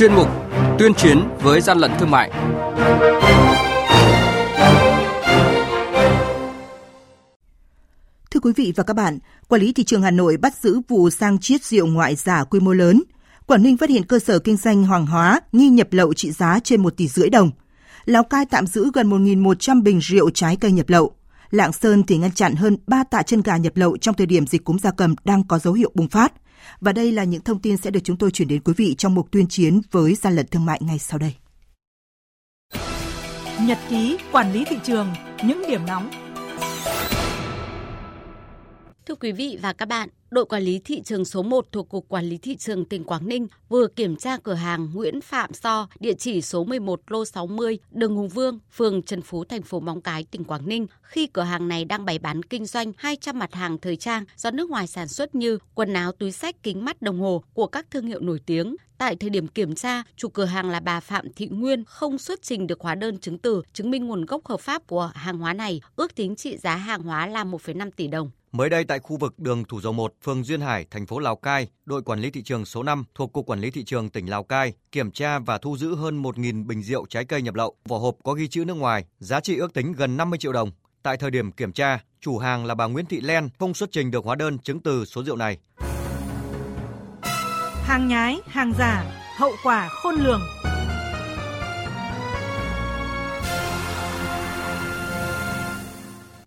chuyên mục Tuyên chiến với gian lận thương mại. Thưa quý vị và các bạn, quản lý thị trường Hà Nội bắt giữ vụ sang chiết rượu ngoại giả quy mô lớn. Quảng Ninh phát hiện cơ sở kinh doanh hoàng hóa nghi nhập lậu trị giá trên 1 tỷ rưỡi đồng. Lào Cai tạm giữ gần 1.100 bình rượu trái cây nhập lậu. Lạng Sơn thì ngăn chặn hơn 3 tạ chân gà nhập lậu trong thời điểm dịch cúm gia cầm đang có dấu hiệu bùng phát. Và đây là những thông tin sẽ được chúng tôi chuyển đến quý vị trong mục tuyên chiến với gian lận thương mại ngay sau đây. Nhật ký quản lý thị trường, những điểm nóng Thưa quý vị và các bạn, đội quản lý thị trường số 1 thuộc Cục Quản lý Thị trường tỉnh Quảng Ninh vừa kiểm tra cửa hàng Nguyễn Phạm So, địa chỉ số 11 lô 60, đường Hùng Vương, phường Trần Phú, thành phố Móng Cái, tỉnh Quảng Ninh, khi cửa hàng này đang bày bán kinh doanh 200 mặt hàng thời trang do nước ngoài sản xuất như quần áo, túi sách, kính mắt, đồng hồ của các thương hiệu nổi tiếng. Tại thời điểm kiểm tra, chủ cửa hàng là bà Phạm Thị Nguyên không xuất trình được hóa đơn chứng từ chứng minh nguồn gốc hợp pháp của hàng hóa này, ước tính trị giá hàng hóa là 1,5 tỷ đồng. Mới đây tại khu vực đường Thủ Dầu 1, phường Duyên Hải, thành phố Lào Cai, đội quản lý thị trường số 5 thuộc Cục Quản lý Thị trường tỉnh Lào Cai kiểm tra và thu giữ hơn 1.000 bình rượu trái cây nhập lậu, vỏ hộp có ghi chữ nước ngoài, giá trị ước tính gần 50 triệu đồng. Tại thời điểm kiểm tra, chủ hàng là bà Nguyễn Thị Len không xuất trình được hóa đơn chứng từ số rượu này. Hàng nhái, hàng giả, hậu quả khôn lường.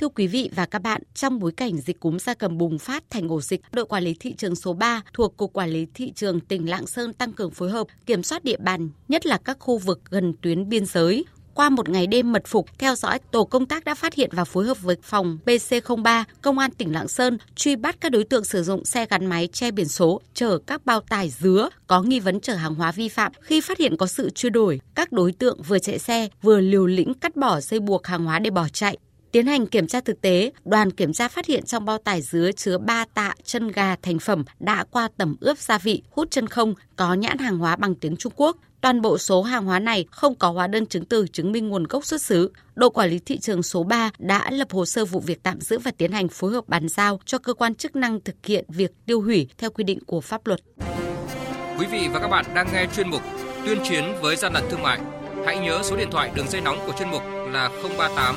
Thưa quý vị và các bạn, trong bối cảnh dịch cúm gia cầm bùng phát thành ổ dịch, đội quản lý thị trường số 3 thuộc Cục Quản lý Thị trường tỉnh Lạng Sơn tăng cường phối hợp, kiểm soát địa bàn, nhất là các khu vực gần tuyến biên giới, qua một ngày đêm mật phục theo dõi, tổ công tác đã phát hiện và phối hợp với phòng PC03, Công an tỉnh Lạng Sơn truy bắt các đối tượng sử dụng xe gắn máy che biển số chở các bao tải dứa có nghi vấn chở hàng hóa vi phạm. Khi phát hiện có sự truy đuổi, các đối tượng vừa chạy xe vừa liều lĩnh cắt bỏ dây buộc hàng hóa để bỏ chạy. Tiến hành kiểm tra thực tế, đoàn kiểm tra phát hiện trong bao tải dứa chứa 3 tạ chân gà thành phẩm đã qua tẩm ướp gia vị, hút chân không, có nhãn hàng hóa bằng tiếng Trung Quốc. Toàn bộ số hàng hóa này không có hóa đơn chứng từ chứng minh nguồn gốc xuất xứ. Đội quản lý thị trường số 3 đã lập hồ sơ vụ việc tạm giữ và tiến hành phối hợp bàn giao cho cơ quan chức năng thực hiện việc tiêu hủy theo quy định của pháp luật. Quý vị và các bạn đang nghe chuyên mục Tuyên chiến với gian lận thương mại. Hãy nhớ số điện thoại đường dây nóng của chuyên mục là 038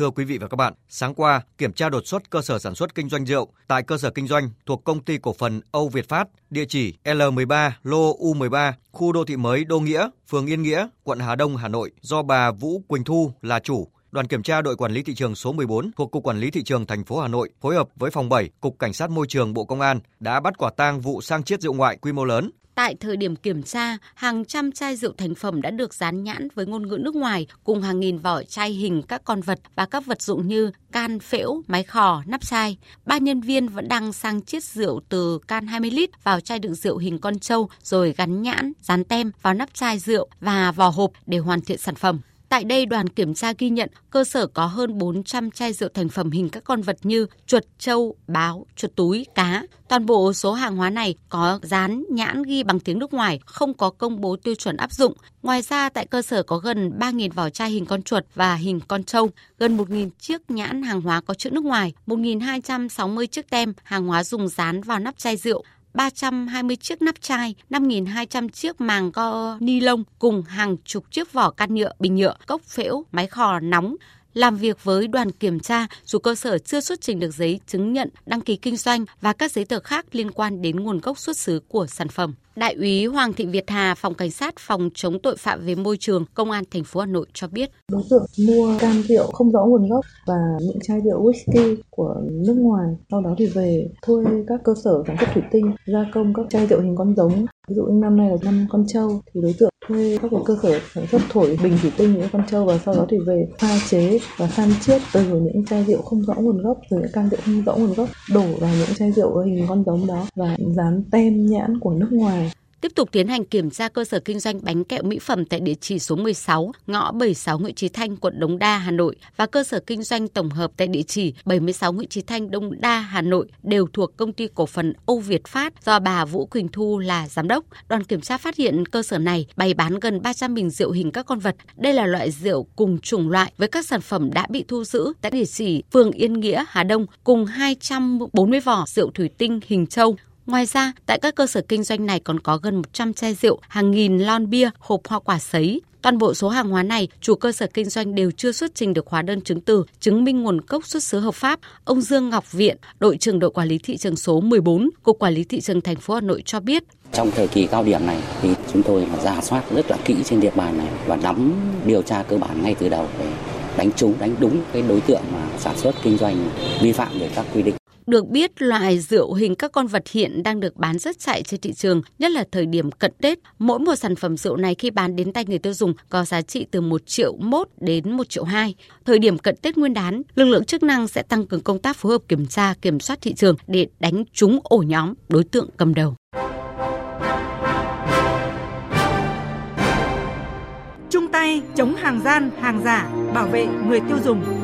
Thưa quý vị và các bạn, sáng qua, kiểm tra đột xuất cơ sở sản xuất kinh doanh rượu tại cơ sở kinh doanh thuộc công ty cổ phần Âu Việt Phát, địa chỉ L13 lô U13, khu đô thị mới Đô Nghĩa, phường Yên Nghĩa, quận Hà Đông, Hà Nội do bà Vũ Quỳnh Thu là chủ. Đoàn kiểm tra đội quản lý thị trường số 14 thuộc Cục Quản lý Thị trường thành phố Hà Nội phối hợp với phòng 7 Cục Cảnh sát Môi trường Bộ Công an đã bắt quả tang vụ sang chiết rượu ngoại quy mô lớn Tại thời điểm kiểm tra, hàng trăm chai rượu thành phẩm đã được dán nhãn với ngôn ngữ nước ngoài cùng hàng nghìn vỏ chai hình các con vật và các vật dụng như can phễu, máy khò, nắp chai. Ba nhân viên vẫn đang sang chiết rượu từ can 20 lít vào chai đựng rượu hình con trâu rồi gắn nhãn, dán tem vào nắp chai rượu và vỏ hộp để hoàn thiện sản phẩm. Tại đây, đoàn kiểm tra ghi nhận cơ sở có hơn 400 chai rượu thành phẩm hình các con vật như chuột, trâu, báo, chuột túi, cá. Toàn bộ số hàng hóa này có dán nhãn ghi bằng tiếng nước ngoài, không có công bố tiêu chuẩn áp dụng. Ngoài ra, tại cơ sở có gần 3.000 vỏ chai hình con chuột và hình con trâu, gần 1.000 chiếc nhãn hàng hóa có chữ nước ngoài, 1.260 chiếc tem hàng hóa dùng dán vào nắp chai rượu, 320 chiếc nắp chai, 5.200 chiếc màng co ni lông cùng hàng chục chiếc vỏ can nhựa, bình nhựa, cốc phễu, máy khò nóng. Làm việc với đoàn kiểm tra, chủ cơ sở chưa xuất trình được giấy chứng nhận đăng ký kinh doanh và các giấy tờ khác liên quan đến nguồn gốc xuất xứ của sản phẩm. Đại úy Hoàng Thị Việt Hà, phòng cảnh sát phòng chống tội phạm về môi trường, công an thành phố Hà Nội cho biết. Đối tượng mua cam rượu không rõ nguồn gốc và những chai rượu whisky của nước ngoài, sau đó thì về thuê các cơ sở sản xuất thủy tinh gia công các chai rượu hình con giống Ví dụ năm nay là năm con trâu, thì đối tượng thuê các cái cơ sở sản xuất thổi bình thủy tinh những con trâu và sau đó thì về pha chế và san chiết từ những chai rượu không rõ nguồn gốc từ những can rượu không rõ nguồn gốc, đổ vào những chai rượu hình con giống đó và dán tem nhãn của nước ngoài tiếp tục tiến hành kiểm tra cơ sở kinh doanh bánh kẹo mỹ phẩm tại địa chỉ số 16, ngõ 76 Nguyễn Chí Thanh, quận Đống Đa, Hà Nội và cơ sở kinh doanh tổng hợp tại địa chỉ 76 Nguyễn Chí Thanh, Đông Đa, Hà Nội đều thuộc công ty cổ phần Âu Việt Phát do bà Vũ Quỳnh Thu là giám đốc. Đoàn kiểm tra phát hiện cơ sở này bày bán gần 300 bình rượu hình các con vật. Đây là loại rượu cùng chủng loại với các sản phẩm đã bị thu giữ tại địa chỉ phường Yên Nghĩa, Hà Đông cùng 240 vỏ rượu thủy tinh hình châu Ngoài ra, tại các cơ sở kinh doanh này còn có gần 100 chai rượu, hàng nghìn lon bia, hộp hoa quả sấy. Toàn bộ số hàng hóa này, chủ cơ sở kinh doanh đều chưa xuất trình được hóa đơn chứng từ, chứng minh nguồn gốc xuất xứ hợp pháp. Ông Dương Ngọc Viện, đội trưởng đội quản lý thị trường số 14, Cục Quản lý thị trường thành phố Hà Nội cho biết, trong thời kỳ cao điểm này thì chúng tôi giả soát rất là kỹ trên địa bàn này và nắm điều tra cơ bản ngay từ đầu để đánh trúng đánh đúng cái đối tượng mà sản xuất kinh doanh vi phạm về các quy định được biết, loại rượu hình các con vật hiện đang được bán rất chạy trên thị trường, nhất là thời điểm cận Tết. Mỗi một sản phẩm rượu này khi bán đến tay người tiêu dùng có giá trị từ 1 triệu 1 đến 1 triệu 2. Thời điểm cận Tết Nguyên đán, lực lượng chức năng sẽ tăng cường công tác phối hợp kiểm tra, kiểm soát thị trường để đánh trúng ổ nhóm đối tượng cầm đầu. Chung tay chống hàng gian, hàng giả, bảo vệ người tiêu dùng.